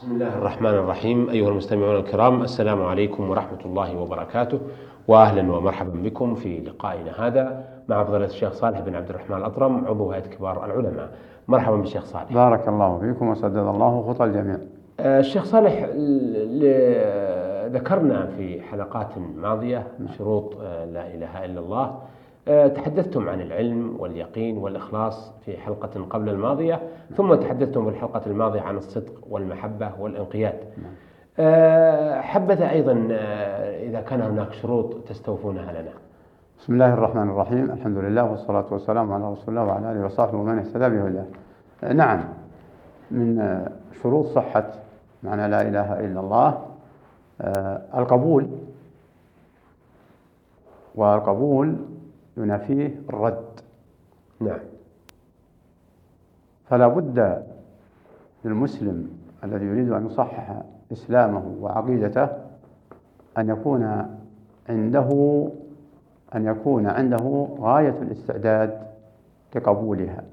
بسم الله الرحمن الرحيم أيها المستمعون الكرام السلام عليكم ورحمة الله وبركاته وأهلا ومرحبا بكم في لقائنا هذا مع فضيلة الشيخ صالح بن عبد الرحمن الأطرم عضو هيئة كبار العلماء مرحبا بالشيخ صالح بارك الله فيكم وسدد الله خطى الجميع الشيخ صالح ذكرنا في حلقات ماضية شروط لا إله إلا الله تحدثتم عن العلم واليقين والإخلاص في حلقة قبل الماضية ثم تحدثتم في الحلقة الماضية عن الصدق والمحبة والانقياد. آه، حبذا أيضا آه، إذا كان هناك شروط تستوفونها لنا. بسم الله الرحمن الرحيم. الحمد لله والصلاة والسلام على رسول الله وعلى آله وصحبه ومن اهتدى بهداه. آه، نعم من آه، شروط صحة معنى لا إله إلا الله. آه، القبول والقبول ينافيه الرد. نعم. فلا بد للمسلم الذي يريد أن يصحح إسلامه وعقيدته أن يكون عنده أن يكون عنده غاية الاستعداد لقبولها.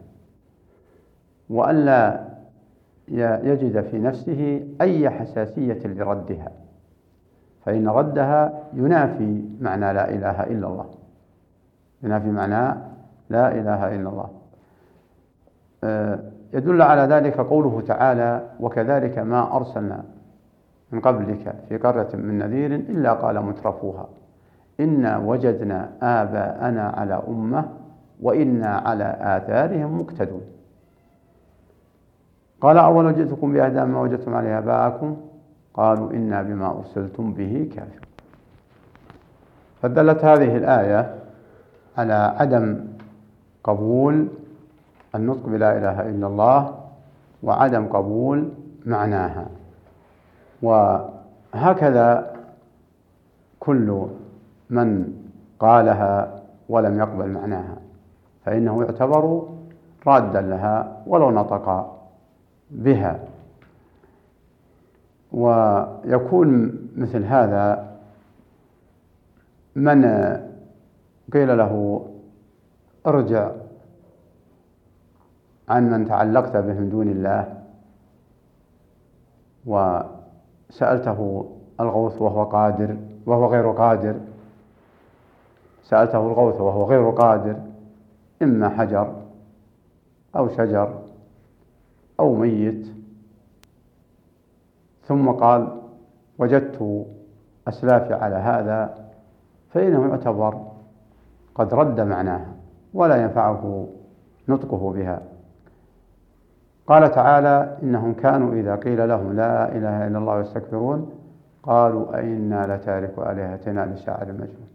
وألا يجد في نفسه أي حساسية لردها فإن ردها ينافي معنى لا إله إلا الله. ينافي معنى لا إله إلا الله. آه، يدل على ذلك قوله تعالى وكذلك ما أرسلنا من قبلك في قرية من نذير إلا قال مترفوها إنا وجدنا آباءنا على أمة وإنا على آثارهم مقتدون قال أول جئتكم بأهدى ما وجدتم عليه آباءكم؟ قالوا إنا بما أرسلتم به كافرون فدلت هذه الآية على عدم قبول النطق بلا إله إلا الله وعدم قبول معناها. وهكذا كل من قالها ولم يقبل معناها فإنه يعتبر رادا لها ولو نطق بها. ويكون مثل هذا من قيل له ارجع عن من تعلقت به من دون الله. وسألته الغوث وهو قادر وهو غير قادر. سألته الغوث وهو غير قادر. إما حجر أو شجر أو ميت. ثم قال وجدت أسلافي على هذا فإنه يعتبر قد رد معناها ولا ينفعه نطقه بها. قال تعالى إنهم كانوا إذا قيل لهم لا إله إلا الله يستكبرون قالوا أئنا لتارك آلهتنا لشاعر مجنون.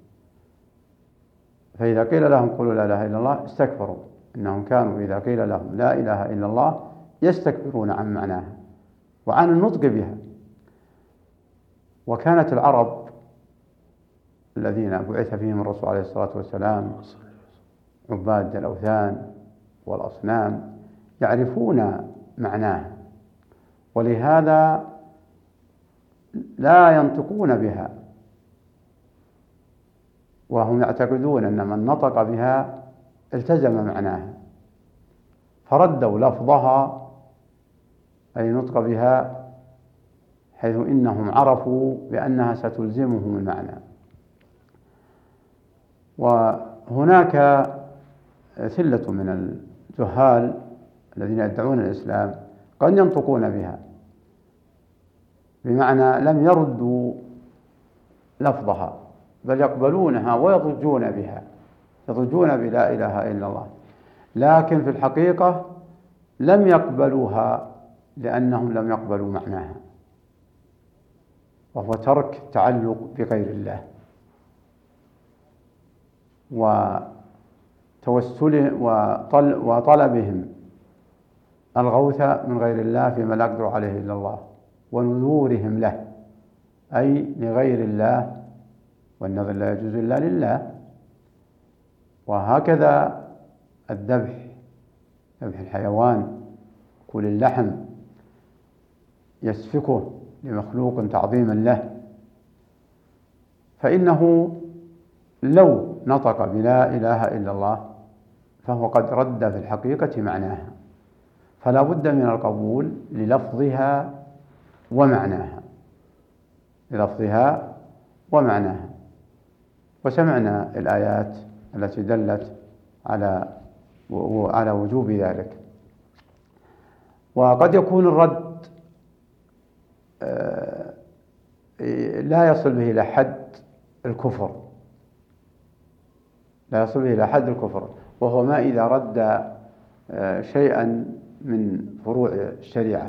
فإذا قيل لهم قولوا لا إله إلا الله استكبروا. إنهم كانوا إذا قيل لهم لا إله إلا الله يستكبرون عن معناها وعن النطق بها. وكانت العرب الذين بعث فيهم الرسول عليه الصلاة والسلام عباد الأوثان والأصنام يعرفون معناها ولهذا لا ينطقون بها وهم يعتقدون أن من نطق بها التزم معناها فردوا لفظها أي نطق بها حيث إنهم عرفوا بأنها ستلزمهم المعنى. وهناك ثلة من الجهال الذين يدعون الإسلام قد ينطقون بها بمعنى لم يردوا لفظها بل يقبلونها ويضجون بها يضجون بلا إله إلا الله. لكن في الحقيقة لم يقبلوها لأنهم لم يقبلوا معناها وهو ترك التعلق بغير الله. وتوسل وطل وطلبهم الغوث من غير الله فيما لا يقدر عليه إلا الله ونذورهم له أي لغير الله والنذر لا يجوز إلا لله. وهكذا الذبح ذبح الحيوان كل اللحم يسفكه لمخلوق تعظيما له. فإنه لو نطق بلا إله إلا الله فهو قد رد في الحقيقة معناها. فلا بد من القبول للفظها ومعناها. للفظها ومعناها. وسمعنا الآيات التي دلت على على وجوب ذلك. وقد يكون الرد آه، لا يصل به إلى حد الكفر. لا يصل به إلى حد الكفر وهو ما إذا رد آه، شيئا من فروع الشريعة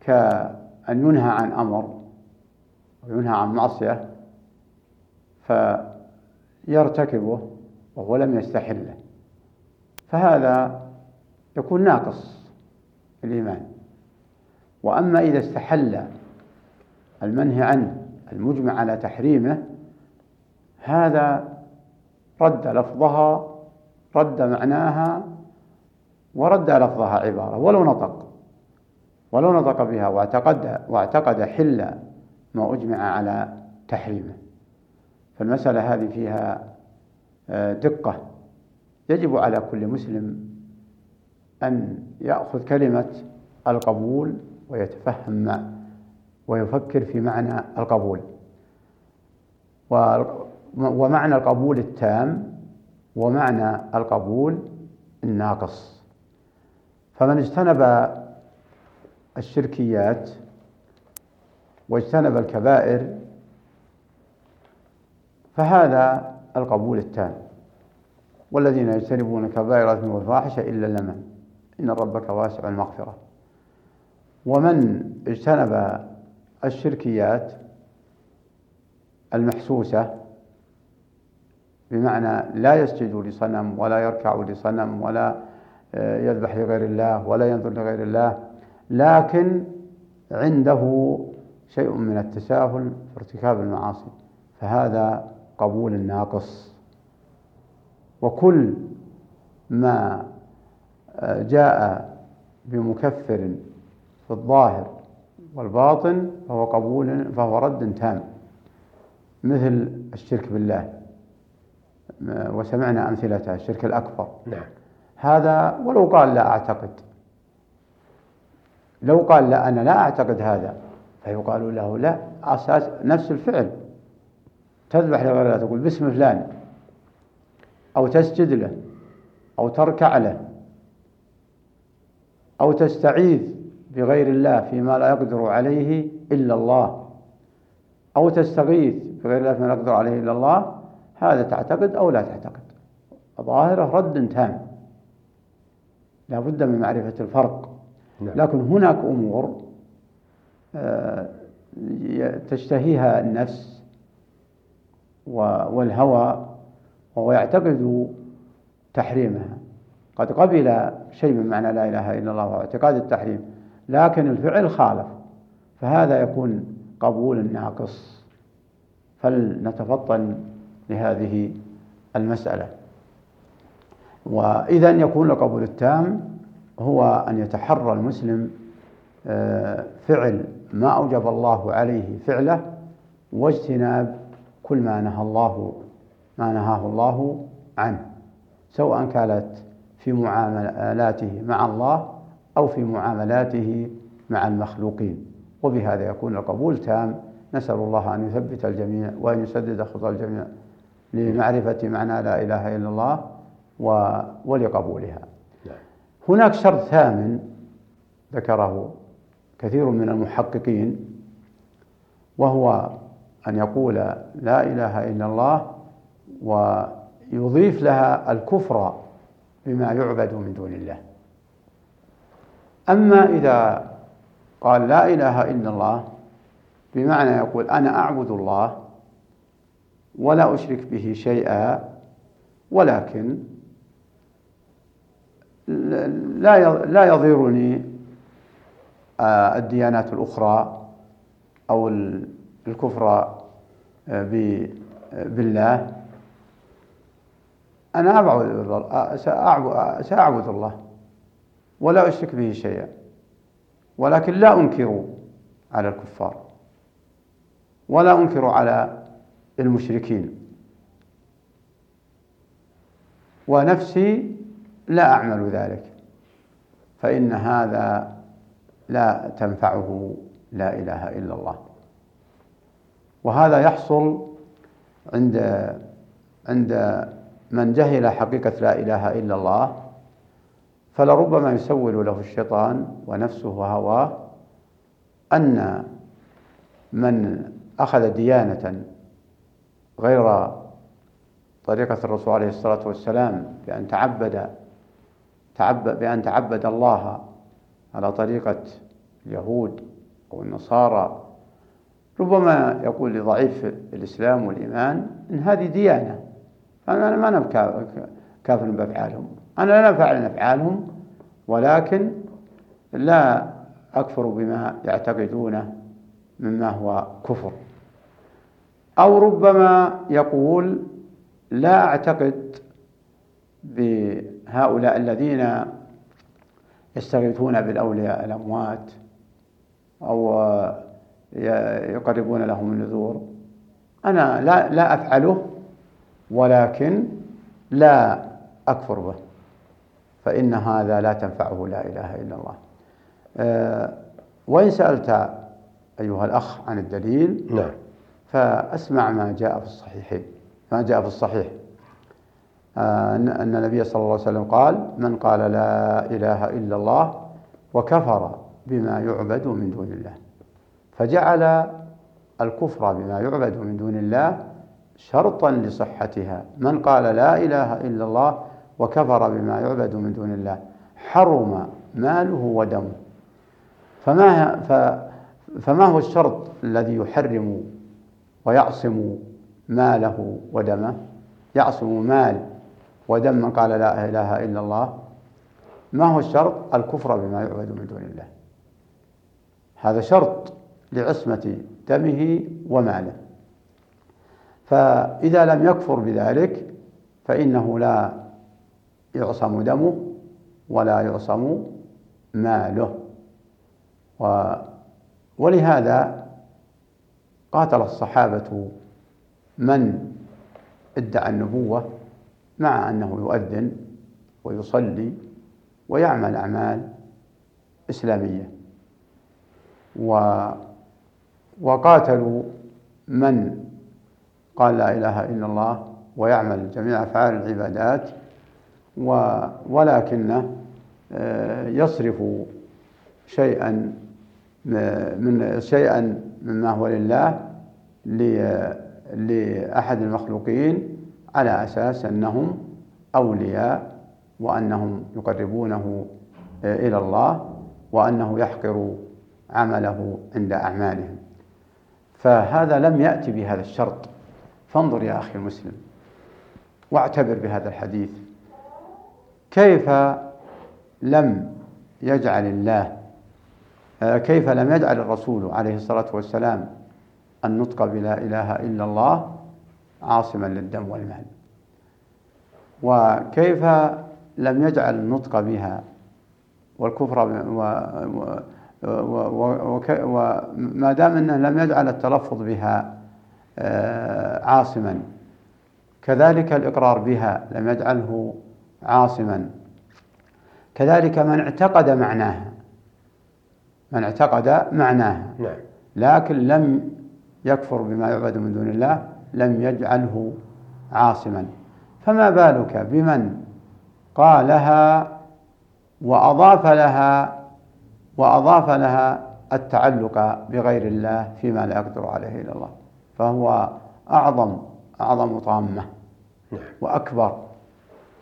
كأن ينهى عن أمر وينهى عن معصية فيرتكبه وهو لم يستحله. فهذا يكون ناقص الإيمان. وأما إذا استحل المنهي عنه المجمع على تحريمه هذا رد لفظها رد معناها ورد لفظها عبارة ولو نطق. ولو نطق بها واعتقد واعتقد حل ما أجمع على تحريمه. فالمسألة هذه فيها آه، دقة. يجب على كل مسلم أن يأخذ كلمة القبول ويتفهم ويفكر في معنى القبول. ومعنى القبول التام ومعنى القبول الناقص. فمن اجتنب الشركيات واجتنب الكبائر فهذا القبول التام. والذين يجتنبون كبائر الإثم والفاحشة إلا اللمم. إن ربك واسع المغفرة. ومن اجتنب الشركيات المحسوسة بمعنى لا يسجد لصنم ولا يركع لصنم ولا آه، يذبح لغير الله ولا ينظر لغير الله لكن عنده شيء من التساهل في ارتكاب المعاصي فهذا قبول ناقص. وكل ما آه، جاء بمكفر في الظاهر والباطن فهو قبول فهو رد تام مثل الشرك بالله. وسمعنا أمثلتها الشرك الأكبر. نعم. هذا ولو قال لا أعتقد. لو قال لا أنا لا أعتقد هذا فيقال له لا أساس نفس الفعل. تذبح لغير الله تقول باسم فلان أو تسجد له أو تركع له أو تستعيذ بغير الله فيما لا يقدر عليه إلا الله أو تستغيث بغير الله فيما لا يقدر عليه إلا الله هذا تعتقد أو لا تعتقد. ظاهرة رد تام. لا بد من معرفة الفرق. نعم. لكن هناك أمور آه، تشتهيها النفس والهوى وهو يعتقد تحريمها. قد قبل شيء من معنى لا إله إلا الله واعتقاد التحريم لكن الفعل خالف. فهذا يكون قبول ناقص. فلنتفطن لهذه المسألة. وإذا يكون القبول التام هو أن يتحرى المسلم آه، فعل ما أوجب الله عليه فعله واجتناب كل ما نهى الله ما نهاه الله عنه سواء كانت في معاملاته مع الله أو في معاملاته مع المخلوقين. وبهذا يكون القبول تام. نسأل الله أن يثبت الجميع وأن يسدد خطى الجميع. لمعرفة معنى لا إله إلا الله ولقبولها نعم. هناك شرط ثامن ذكره كثير من المحققين وهو أن يقول لا إله إلا الله ويضيف لها الكفر بما يعبد من دون الله أما إذا قال لا إله إلا الله بمعنى يقول أنا أعبد الله ولا أشرك به شيئا ولكن لا لا يضيرني آه، الديانات الأخرى أو الكفر آه، بالله. أنا أبعد آه، سأعبد الله ولا أشرك به شيئا ولكن لا أنكر على الكفار ولا أنكر على المشركين. ونفسي لا أعمل ذلك فإن هذا لا تنفعه لا إله إلا الله. وهذا يحصل عند عند من جهل حقيقة لا إله إلا الله فلربما يسول له الشيطان ونفسه وهواه أن من أخذ ديانة غير طريقة الرسول عليه الصلاة والسلام بأن تعبد تعبد بأن تعبد الله على طريقة اليهود أو النصارى. ربما يقول لضعيف الإسلام والإيمان إن هذه ديانة فأنا ما أنا كافر بأفعالهم. أنا لا أفعل أفعالهم ولكن لا أكفر بما يعتقدونه مما هو كفر. أو ربما يقول لا أعتقد بهؤلاء الذين يستغيثون بالأولياء الأموات أو يقربون لهم النذور. أنا لا لا أفعله ولكن لا أكفر به فإن هذا لا تنفعه لا إله إلا الله. أه، وإن سألت أيها الأخ عن الدليل نعم. فأسمع ما جاء في الصحيحين ما جاء في الصحيح. أه، أن النبي صلى الله عليه وسلم قال من قال لا إله إلا الله وكفر بما يعبد من دون الله. فجعل الكفر بما يعبد من دون الله شرطا لصحتها. من قال لا إله إلا الله وكفر بما يعبد من دون الله حرم ماله ودمه. فما فما هو الشرط الذي يحرم ويعصم ماله ودمه. يعصم مال ودم من قال لا إله إلا الله. ما هو الشرط؟ الكفر بما يعبد من دون الله. هذا شرط لعصمة دمه وماله. فإذا لم يكفر بذلك فإنه لا يعصم دمه ولا يعصم ماله. و ولهذا قاتل الصحابة من ادعى النبوة مع أنه يؤذن ويصلي ويعمل أعمال إسلامية. و وقاتلوا من قال لا إله إلا الله ويعمل جميع أفعال العبادات ولكنه آه، يصرف شيئا من شيئا مما هو لله لأحد المخلوقين على أساس أنهم أولياء وأنهم يقربونه آه، إلى الله وأنه يحقر عمله عند أعمالهم. فهذا لم يأتي بهذا الشرط. فانظر يا أخي المسلم واعتبر بهذا الحديث. كيف لم يجعل الله آه، كيف لم يجعل الرسول عليه الصلاة والسلام النطق بلا إله إلا الله عاصما للدم والمال وكيف لم يجعل النطق بها والكفر وما دام إنه لم يجعل التلفظ بها آه، عاصما كذلك الإقرار بها لم يجعله عاصما كذلك من اعتقد معناها من اعتقد معناها نعم. لكن لم يكفر بما يعبد من دون الله لم يجعله عاصما. فما بالك بمن قالها وأضاف لها وأضاف لها التعلق بغير الله فيما لا يقدر عليه إلا الله. فهو أعظم أعظم طامة. وأكبر.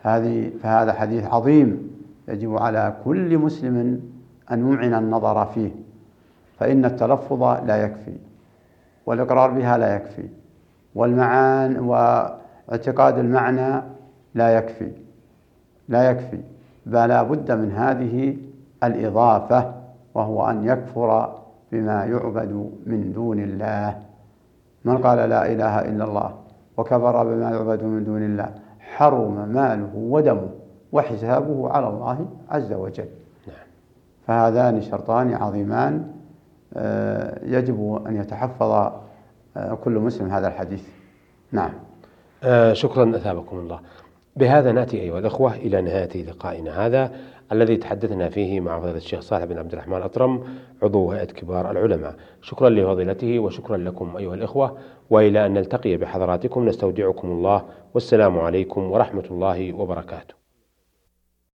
هذه فهذا حديث عظيم يجب على كل مسلم أن يمعن النظر فيه فإن التلفظ لا يكفي. والإقرار بها لا يكفي والمعان واعتقاد المعنى لا يكفي لا يكفي بل بد من هذه الإضافة وهو أن يكفر بما يعبد من دون الله. من قال لا إله إلا الله وكفر بما يعبد من دون الله حرم ماله ودمه وحسابه على الله عز وجل. فهذان شرطان عظيمان يجب أن يتحفظ آه، كل مسلم هذا الحديث. نعم. آه، شكرا أثابكم الله. بهذا نأتي أيها الأخوة إلى نهاية لقائنا هذا الذي تحدثنا فيه مع فضيلة الشيخ صالح بن عبد الرحمن الأطرم عضو هيئة كبار العلماء. شكرا لفضيلته وشكرا لكم أيها الأخوة. وإلى أن نلتقي بحضراتكم نستودعكم الله. والسلام عليكم ورحمة الله وبركاته.